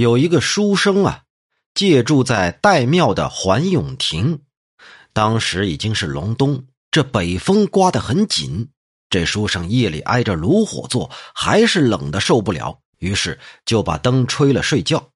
有一个书生啊，借住在岱庙的环永亭。当时已经是隆冬，这北风刮得很紧。这书生夜里挨着炉火坐，还是冷的受不了，于是就把灯吹了睡觉。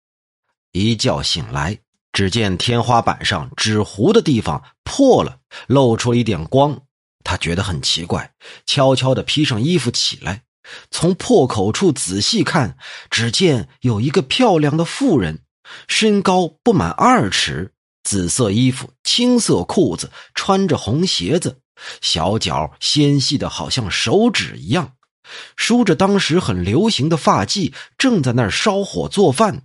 一觉醒来，只见天花板上纸糊的地方破了，露出了一点光。他觉得很奇怪，悄悄地披上衣服起来。从破口处仔细看，只见有一个漂亮的妇人，身高不满二尺，紫色衣服，青色裤子，穿着红鞋子，小脚纤细的好像手指一样，梳着当时很流行的发髻，正在那儿烧火做饭。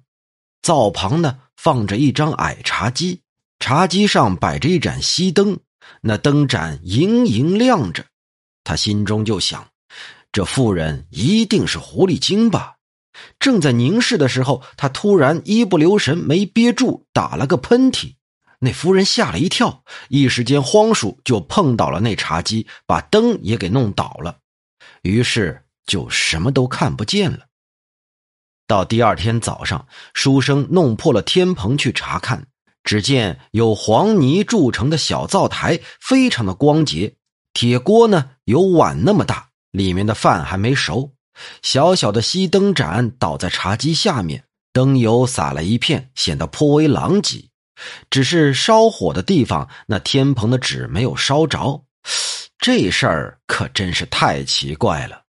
灶旁呢放着一张矮茶几，茶几上摆着一盏熄灯，那灯盏莹莹亮着。他心中就想。这妇人一定是狐狸精吧？正在凝视的时候，他突然一不留神没憋住，打了个喷嚏。那夫人吓了一跳，一时间慌鼠就碰倒了那茶几，把灯也给弄倒了，于是就什么都看不见了。到第二天早上，书生弄破了天棚去查看，只见有黄泥铸成的小灶台，非常的光洁，铁锅呢有碗那么大。里面的饭还没熟，小小的熄灯盏倒在茶几下面，灯油洒了一片，显得颇为狼藉。只是烧火的地方，那天棚的纸没有烧着，这事儿可真是太奇怪了。